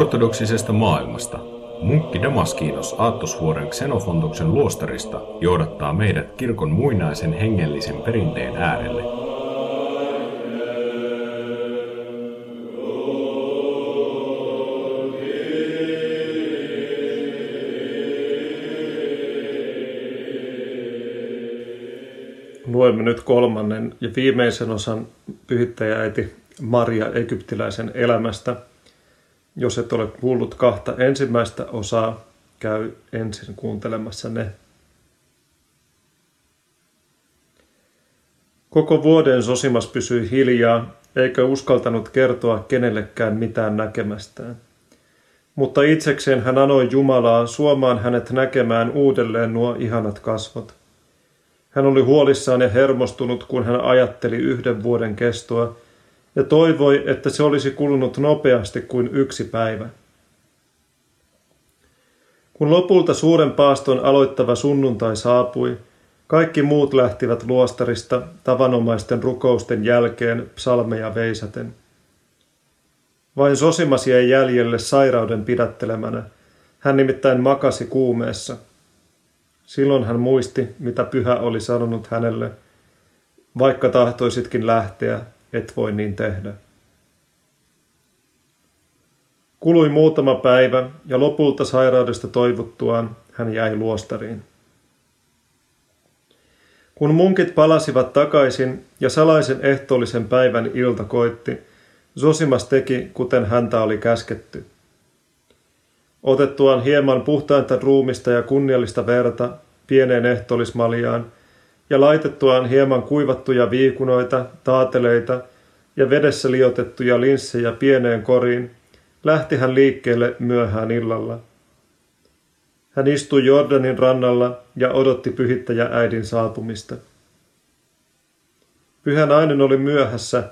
Ortodoksisesta maailmasta munkki Damaskinos Aattosvuoren Xenofontoksen luostarista johdattaa meidät kirkon muinaisen hengellisen perinteen äärelle. Luemme nyt kolmannen ja viimeisen osan pyhittäjäiti Maria Egyptiläisen elämästä – jos et ole kuullut kahta ensimmäistä osaa, käy ensin kuuntelemassa ne. Koko vuoden Sosimas pysyi hiljaa, eikä uskaltanut kertoa kenellekään mitään näkemästään. Mutta itsekseen hän anoi Jumalaa suomaan hänet näkemään uudelleen nuo ihanat kasvot. Hän oli huolissaan ja hermostunut, kun hän ajatteli yhden vuoden kestoa, ja toivoi, että se olisi kulunut nopeasti kuin yksi päivä. Kun lopulta suuren paaston aloittava sunnuntai saapui, kaikki muut lähtivät luostarista tavanomaisten rukousten jälkeen psalmeja veisaten. Vain Sosimas jäi jäljelle sairauden pidättelemänä. Hän nimittäin makasi kuumeessa. Silloin hän muisti, mitä pyhä oli sanonut hänelle. Vaikka tahtoisitkin lähteä, et voi niin tehdä. Kului muutama päivä ja lopulta sairaudesta toivuttuaan hän jäi luostariin. Kun munkit palasivat takaisin ja salaisen ehtoollisen päivän ilta koitti, Zosimas teki, kuten häntä oli käsketty. Otettuaan hieman puhtainta ruumista ja kunniallista verta pieneen ehtoollismaljaan – ja laitettuaan hieman kuivattuja viikunoita, taateleita ja vedessä liotettuja linssejä pieneen koriin, lähti hän liikkeelle myöhään illalla. Hän istui Jordanin rannalla ja odotti pyhittäjä äidin saapumista. Pyhä nainen oli myöhässä,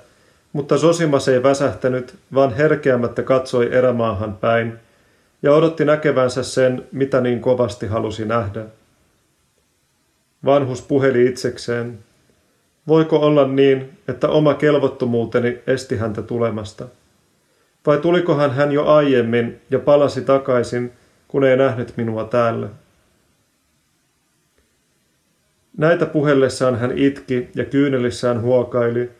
mutta Sosimas ei väsähtänyt, vaan herkeämättä katsoi erämaahan päin ja odotti näkevänsä sen, mitä niin kovasti halusi nähdä. Vanhus puheli itsekseen. Voiko olla niin, että oma kelvottomuuteni esti häntä tulemasta? Vai tulikohan hän jo aiemmin ja palasi takaisin, kun ei nähnyt minua täällä? Näitä puhellessaan hän itki ja kyynelissään huokaili,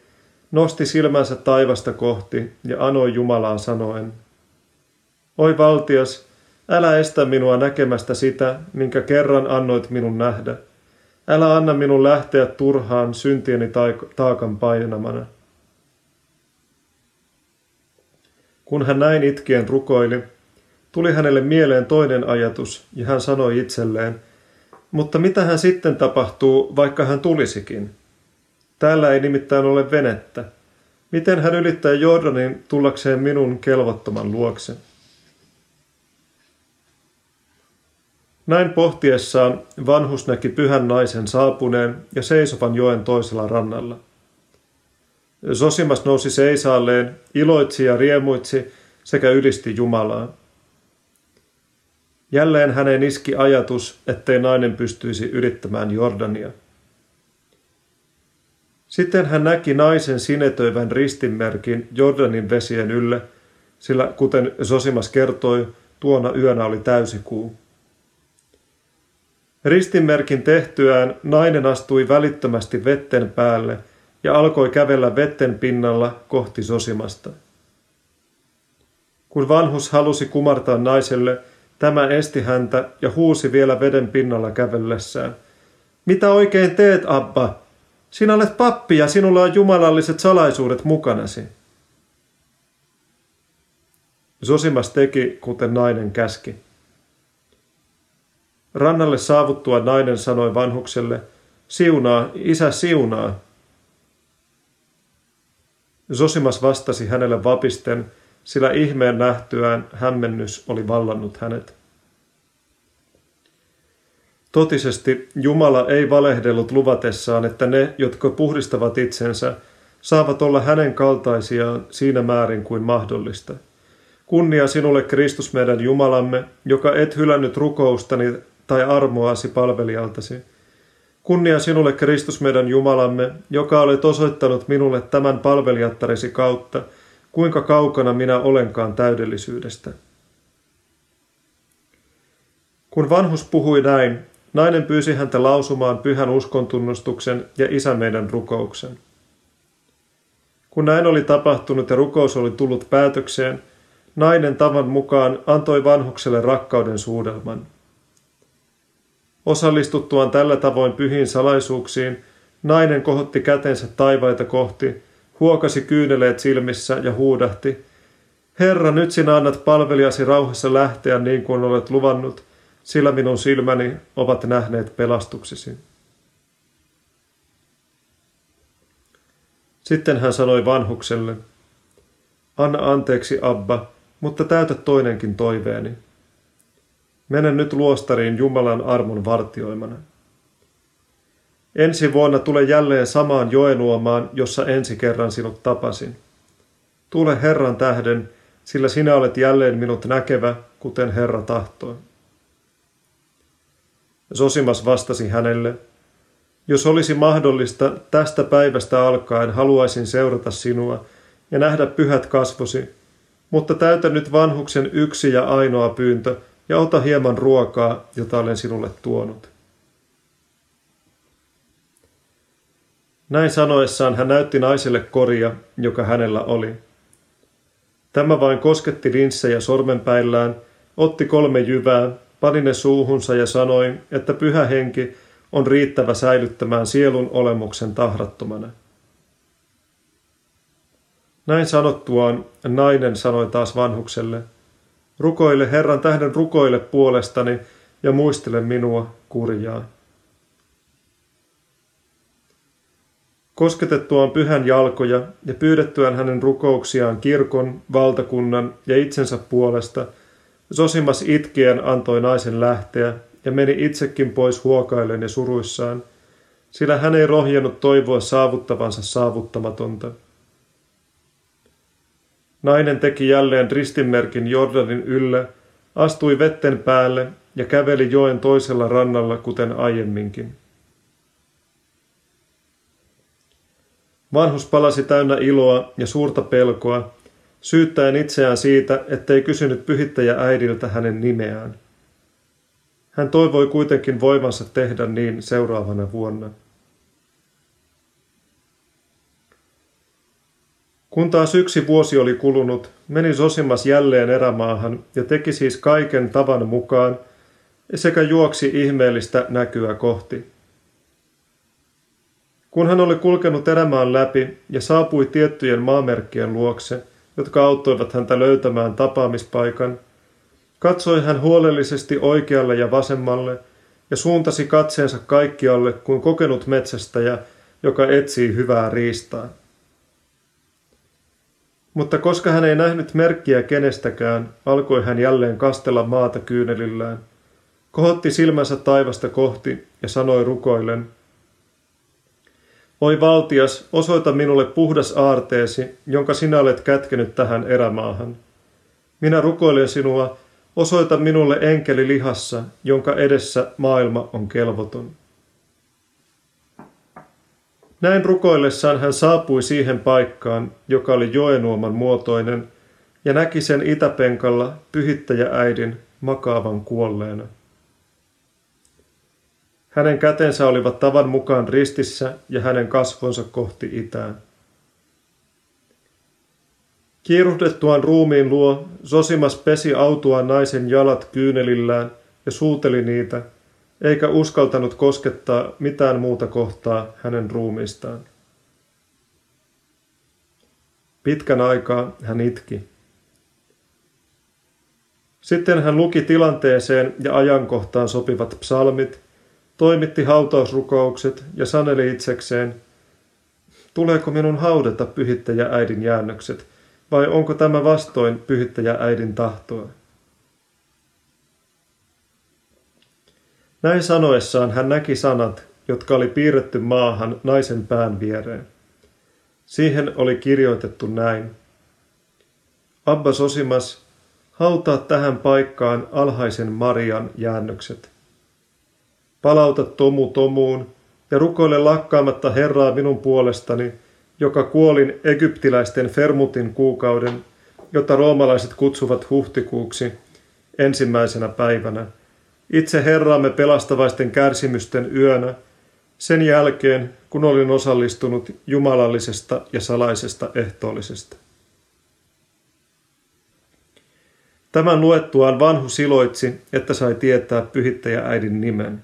nosti silmänsä taivasta kohti ja anoi Jumalaa sanoen, Oi valtias, älä estä minua näkemästä sitä, minkä kerran annoit minun nähdä – Älä anna minun lähteä turhaan syntieni taakan painamana. Kun hän näin itkien rukoili, tuli hänelle mieleen toinen ajatus ja hän sanoi itselleen, mutta mitä hän sitten tapahtuu, vaikka hän tulisikin? Täällä ei nimittäin ole venettä. Miten hän ylittää Jordanin tullakseen minun kelvottoman luokse? Näin pohtiessaan vanhus näki pyhän naisen saapuneen ja seisovan joen toisella rannalla. Sosimas nousi seisaalleen, iloitsi ja riemuitsi sekä ylisti Jumalaa. Jälleen hänen iski ajatus, ettei nainen pystyisi yrittämään Jordania. Sitten hän näki naisen sinetöivän ristinmerkin Jordanin vesien ylle, sillä kuten Sosimas kertoi, tuona yönä oli täysikuu. Ristinmerkin tehtyään nainen astui välittömästi vetten päälle ja alkoi kävellä vetten pinnalla kohti Sosimasta. Kun vanhus halusi kumartaa naiselle, tämä esti häntä ja huusi vielä veden pinnalla kävellessään. Mitä oikein teet, Abba? Sinä olet pappi ja sinulla on jumalalliset salaisuudet mukanasi. Sosimas teki, kuten nainen käski. Rannalle saavuttua nainen sanoi vanhukselle, siunaa, isä siunaa. Zosimas vastasi hänelle vapisten, sillä ihmeen nähtyään hämmennys oli vallannut hänet. Totisesti Jumala ei valehdellut luvatessaan, että ne, jotka puhdistavat itsensä, saavat olla hänen kaltaisiaan siinä määrin kuin mahdollista. Kunnia sinulle Kristus meidän Jumalamme, joka et hylännyt rukoustani tai armoasi palvelijaltasi. Kunnia sinulle Kristus meidän Jumalamme, joka olet osoittanut minulle tämän palvelijattaresi kautta, kuinka kaukana minä olenkaan täydellisyydestä. Kun vanhus puhui näin, nainen pyysi häntä lausumaan pyhän uskontunnustuksen ja isä meidän rukouksen. Kun näin oli tapahtunut ja rukous oli tullut päätökseen, nainen tavan mukaan antoi vanhukselle rakkauden suudelman. Osallistuttuaan tällä tavoin pyhiin salaisuuksiin, nainen kohotti kätensä taivaita kohti, huokasi kyyneleet silmissä ja huudahti, Herra, nyt sinä annat palvelijasi rauhassa lähteä niin kuin olet luvannut, sillä minun silmäni ovat nähneet pelastuksesi. Sitten hän sanoi vanhukselle, Anna anteeksi, Abba, mutta täytä toinenkin toiveeni. Mene nyt luostariin Jumalan armon vartioimana. Ensi vuonna tule jälleen samaan joenuomaan, jossa ensi kerran sinut tapasin. Tule Herran tähden, sillä sinä olet jälleen minut näkevä, kuten Herra tahtoi. Sosimas vastasi hänelle, jos olisi mahdollista, tästä päivästä alkaen haluaisin seurata sinua ja nähdä pyhät kasvosi, mutta täytä nyt vanhuksen yksi ja ainoa pyyntö ja ota hieman ruokaa, jota olen sinulle tuonut. Näin sanoessaan hän näytti naiselle koria, joka hänellä oli. Tämä vain kosketti linssejä sormenpäillään, otti kolme jyvää, pani ne suuhunsa ja sanoi, että pyhä henki on riittävä säilyttämään sielun olemuksen tahrattomana. Näin sanottuaan nainen sanoi taas vanhukselle, rukoile Herran tähden rukoile puolestani ja muistele minua kurjaa. Kosketettuaan pyhän jalkoja ja pyydettyään hänen rukouksiaan kirkon, valtakunnan ja itsensä puolesta, Sosimas itkien antoi naisen lähteä ja meni itsekin pois huokaillen ja suruissaan, sillä hän ei rohjennut toivoa saavuttavansa saavuttamatonta. Nainen teki jälleen ristinmerkin Jordanin yllä, astui vetten päälle ja käveli joen toisella rannalla kuten aiemminkin. Vanhus palasi täynnä iloa ja suurta pelkoa, syyttäen itseään siitä, ettei kysynyt pyhittäjä äidiltä hänen nimeään. Hän toivoi kuitenkin voivansa tehdä niin seuraavana vuonna. Kun taas yksi vuosi oli kulunut, meni Sosimas jälleen erämaahan ja teki siis kaiken tavan mukaan sekä juoksi ihmeellistä näkyä kohti. Kun hän oli kulkenut erämaan läpi ja saapui tiettyjen maamerkkien luokse, jotka auttoivat häntä löytämään tapaamispaikan, katsoi hän huolellisesti oikealle ja vasemmalle ja suuntasi katseensa kaikkialle kuin kokenut metsästäjä, joka etsii hyvää riistaa. Mutta koska hän ei nähnyt merkkiä kenestäkään, alkoi hän jälleen kastella maata kyynelillään. Kohotti silmänsä taivasta kohti ja sanoi rukoillen – Oi valtias, osoita minulle puhdas aarteesi, jonka sinä olet kätkenyt tähän erämaahan. Minä rukoilen sinua, osoita minulle enkeli lihassa, jonka edessä maailma on kelvoton. Näin rukoillessaan hän saapui siihen paikkaan, joka oli joenuoman muotoinen, ja näki sen itäpenkalla pyhittäjä äidin makaavan kuolleena. Hänen kätensä olivat tavan mukaan ristissä ja hänen kasvonsa kohti itään. Kiiruhdettuaan ruumiin luo, Sosimas pesi autuaan naisen jalat kyynelillään ja suuteli niitä, eikä uskaltanut koskettaa mitään muuta kohtaa hänen ruumiistaan. Pitkän aikaa hän itki. Sitten hän luki tilanteeseen ja ajankohtaan sopivat psalmit toimitti hautausrukoukset ja saneli itsekseen, tuleeko minun haudata pyhittäjä äidin jäännökset, vai onko tämä vastoin pyhittäjä äidin tahtoa? Näin sanoessaan hän näki sanat, jotka oli piirretty maahan naisen pään viereen. Siihen oli kirjoitettu näin. Abba Sosimas, hautaa tähän paikkaan alhaisen Marian jäännökset. Palauta tomu tomuun ja rukoile lakkaamatta Herraa minun puolestani, joka kuolin egyptiläisten Fermutin kuukauden, jota roomalaiset kutsuvat huhtikuuksi ensimmäisenä päivänä, itse Herramme pelastavaisten kärsimysten yönä, sen jälkeen kun olin osallistunut jumalallisesta ja salaisesta ehtoollisesta. Tämän luettuaan vanhu siloitsi, että sai tietää pyhittäjä äidin nimen.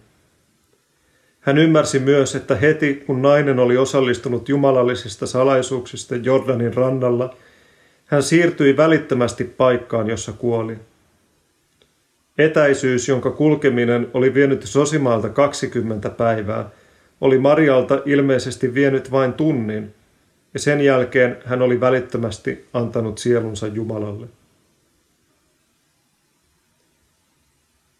Hän ymmärsi myös, että heti kun nainen oli osallistunut jumalallisista salaisuuksista Jordanin rannalla, hän siirtyi välittömästi paikkaan, jossa kuoli. Etäisyys, jonka kulkeminen oli vienyt Sosimaalta 20 päivää, oli Marialta ilmeisesti vienyt vain tunnin, ja sen jälkeen hän oli välittömästi antanut sielunsa Jumalalle.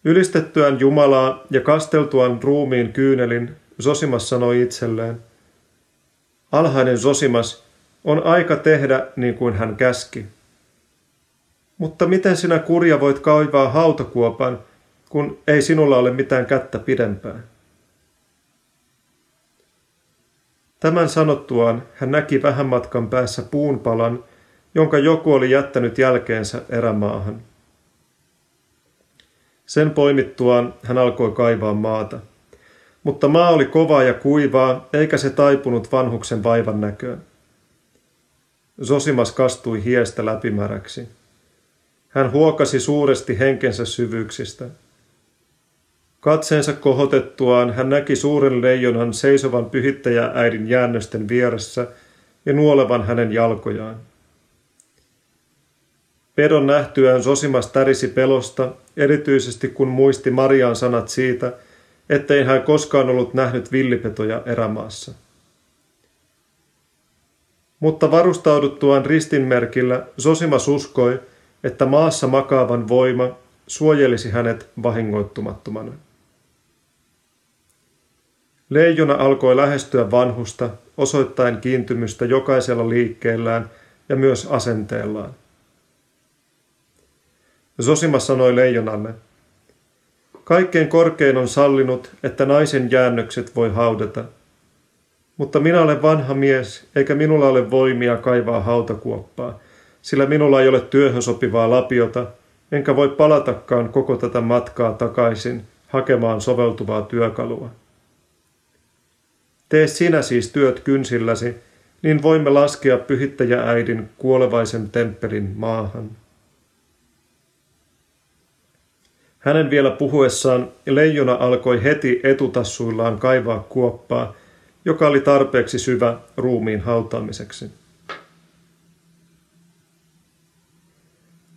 Ylistettyään Jumalaa ja kasteltuaan ruumiin kyynelin, Zosimas sanoi itselleen, Alhainen Zosimas, on aika tehdä niin kuin hän käski. Mutta miten sinä kurja voit kaivaa hautakuopan, kun ei sinulla ole mitään kättä pidempään? Tämän sanottuaan hän näki vähän matkan päässä puunpalan, jonka joku oli jättänyt jälkeensä erämaahan. Sen poimittuaan hän alkoi kaivaa maata. Mutta maa oli kovaa ja kuivaa, eikä se taipunut vanhuksen vaivan näköön. Zosimas kastui hiestä läpimäräksi. Hän huokasi suuresti henkensä syvyyksistä. Katseensa kohotettuaan hän näki suuren leijonan seisovan pyhittäjä äidin jäännösten vieressä ja nuolevan hänen jalkojaan. Pedon nähtyään Sosimas tärisi pelosta, erityisesti kun muisti Marian sanat siitä, ettei hän koskaan ollut nähnyt villipetoja erämaassa. Mutta varustauduttuaan ristinmerkillä Sosimas uskoi, että maassa makaavan voima suojelisi hänet vahingoittumattomana. Leijona alkoi lähestyä vanhusta, osoittain kiintymystä jokaisella liikkeellään ja myös asenteellaan. Zosima sanoi leijonalle, Kaikkein korkein on sallinut, että naisen jäännökset voi haudata. Mutta minä olen vanha mies, eikä minulla ole voimia kaivaa hautakuoppaa, sillä minulla ei ole työhön sopivaa lapiota, enkä voi palatakaan koko tätä matkaa takaisin hakemaan soveltuvaa työkalua. Tee sinä siis työt kynsilläsi, niin voimme laskea pyhittäjääidin kuolevaisen temppelin maahan. Hänen vielä puhuessaan leijona alkoi heti etutassuillaan kaivaa kuoppaa, joka oli tarpeeksi syvä ruumiin hautaamiseksi.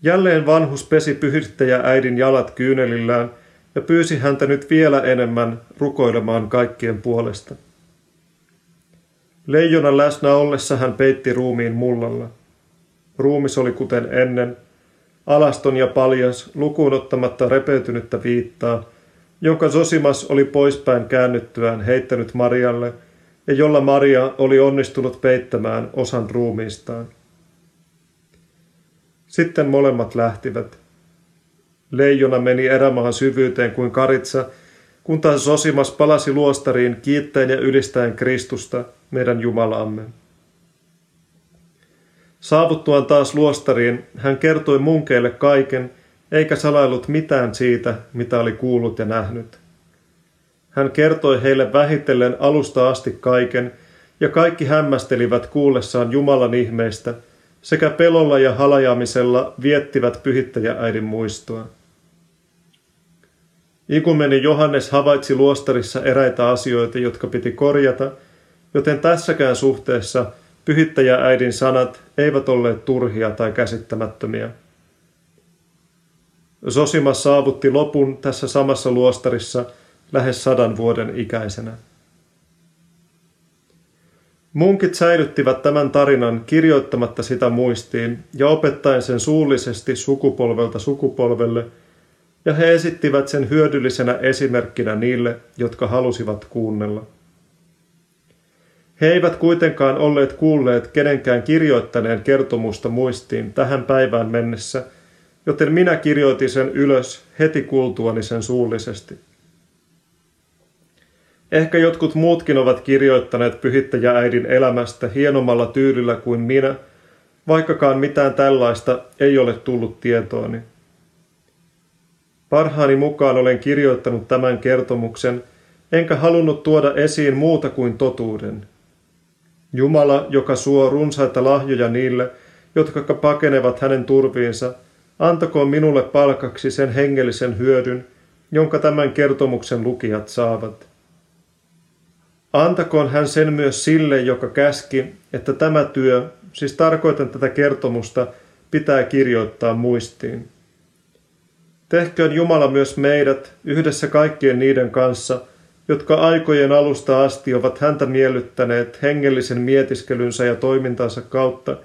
Jälleen vanhus pesi pyhittäjä äidin jalat kyynelillään ja pyysi häntä nyt vielä enemmän rukoilemaan kaikkien puolesta. Leijonan läsnä ollessa hän peitti ruumiin mullalla. Ruumis oli kuten ennen – alaston ja paljas, lukuun ottamatta repeytynyttä viittaa, jonka Sosimas oli poispäin käännyttyään heittänyt Marialle ja jolla Maria oli onnistunut peittämään osan ruumiistaan. Sitten molemmat lähtivät. Leijona meni erämaan syvyyteen kuin karitsa, kun taas Sosimas palasi luostariin kiittäen ja ylistäen Kristusta, meidän Jumalaamme. Saavuttuaan taas luostariin, hän kertoi munkeille kaiken, eikä salailut mitään siitä, mitä oli kuullut ja nähnyt. Hän kertoi heille vähitellen alusta asti kaiken, ja kaikki hämmästelivät kuullessaan Jumalan ihmeistä, sekä pelolla ja halajaamisella viettivät pyhittäjääidin muistoa. Ikumeni Johannes havaitsi luostarissa eräitä asioita, jotka piti korjata, joten tässäkään suhteessa – Pyhittäjä-äidin sanat eivät olleet turhia tai käsittämättömiä. Sosima saavutti lopun tässä samassa luostarissa lähes sadan vuoden ikäisenä. Munkit säilyttivät tämän tarinan kirjoittamatta sitä muistiin ja opettaen sen suullisesti sukupolvelta sukupolvelle, ja he esittivät sen hyödyllisenä esimerkkinä niille, jotka halusivat kuunnella. He eivät kuitenkaan olleet kuulleet kenenkään kirjoittaneen kertomusta muistiin tähän päivään mennessä, joten minä kirjoitin sen ylös heti kuultuani sen suullisesti. Ehkä jotkut muutkin ovat kirjoittaneet pyhittäjääidin elämästä hienommalla tyylillä kuin minä, vaikkakaan mitään tällaista ei ole tullut tietooni. Parhaani mukaan olen kirjoittanut tämän kertomuksen, enkä halunnut tuoda esiin muuta kuin totuuden. Jumala, joka suo runsaita lahjoja niille, jotka pakenevat hänen turviinsa, antakoon minulle palkaksi sen hengellisen hyödyn, jonka tämän kertomuksen lukijat saavat. Antakoon hän sen myös sille, joka käski, että tämä työ, siis tarkoitan tätä kertomusta, pitää kirjoittaa muistiin. Tehköön Jumala myös meidät yhdessä kaikkien niiden kanssa, jotka aikojen alusta asti ovat häntä miellyttäneet hengellisen mietiskelynsä ja toimintansa kautta,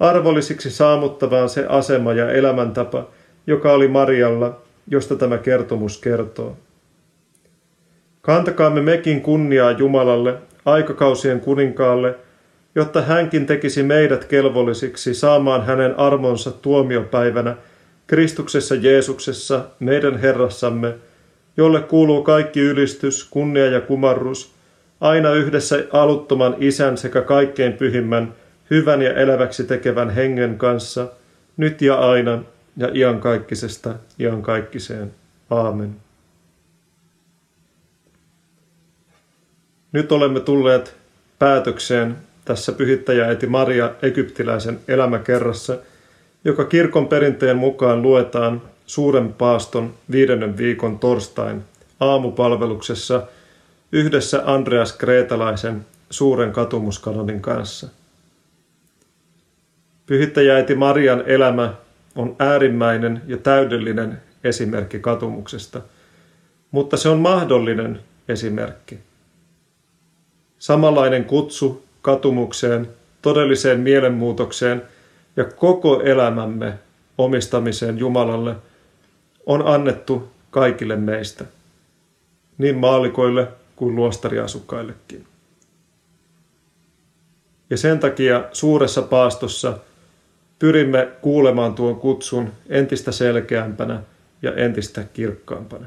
arvollisiksi saamuttavaan se asema ja elämäntapa, joka oli Marialla, josta tämä kertomus kertoo. Kantakaamme mekin kunniaa Jumalalle, aikakausien kuninkaalle, jotta hänkin tekisi meidät kelvollisiksi saamaan hänen armonsa tuomiopäivänä Kristuksessa Jeesuksessa, meidän Herrassamme, jolle kuuluu kaikki ylistys, kunnia ja kumarrus, aina yhdessä aluttoman isän sekä kaikkein pyhimmän, hyvän ja eläväksi tekevän hengen kanssa, nyt ja aina ja iankaikkisesta iankaikkiseen. Aamen. Nyt olemme tulleet päätökseen tässä pyhittäjäiti Maria Egyptiläisen elämäkerrassa, joka kirkon perinteen mukaan luetaan suuren paaston viidennen viikon torstain aamupalveluksessa yhdessä Andreas Kreetalaisen suuren katumuskanonin kanssa. Pyhittäjäiti Marian elämä on äärimmäinen ja täydellinen esimerkki katumuksesta, mutta se on mahdollinen esimerkki. Samanlainen kutsu katumukseen, todelliseen mielenmuutokseen ja koko elämämme omistamiseen Jumalalle on annettu kaikille meistä, niin maalikoille kuin luostariasukkaillekin. Ja sen takia suuressa paastossa pyrimme kuulemaan tuon kutsun entistä selkeämpänä ja entistä kirkkaampana.